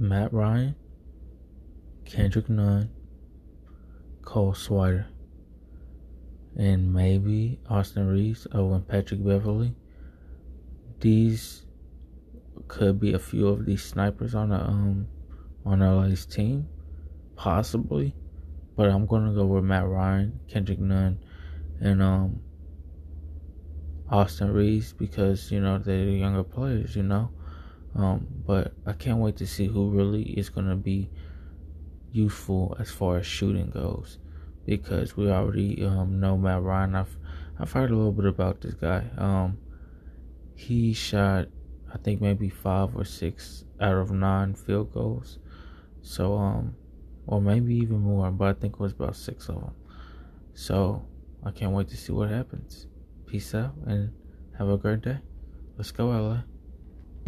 Matt Ryan, Kendrick Nunn, Cole Swider, and maybe Austin Reaves over Patrick Beverley. These could be a few of these snipers on the um on LA's team, possibly. But I'm gonna go with Matt Ryan, Kendrick Nunn, and um Austin Reaves because you know they're the younger players, you know. Um, but I can't wait to see who really is gonna be useful as far as shooting goes, because we already um, know Matt Ryan. I've I've heard a little bit about this guy. Um, he shot I think maybe five or six out of nine field goals, so um, or maybe even more, but I think it was about six of them. So I can't wait to see what happens. Peace out and have a great day. Let's go, LA.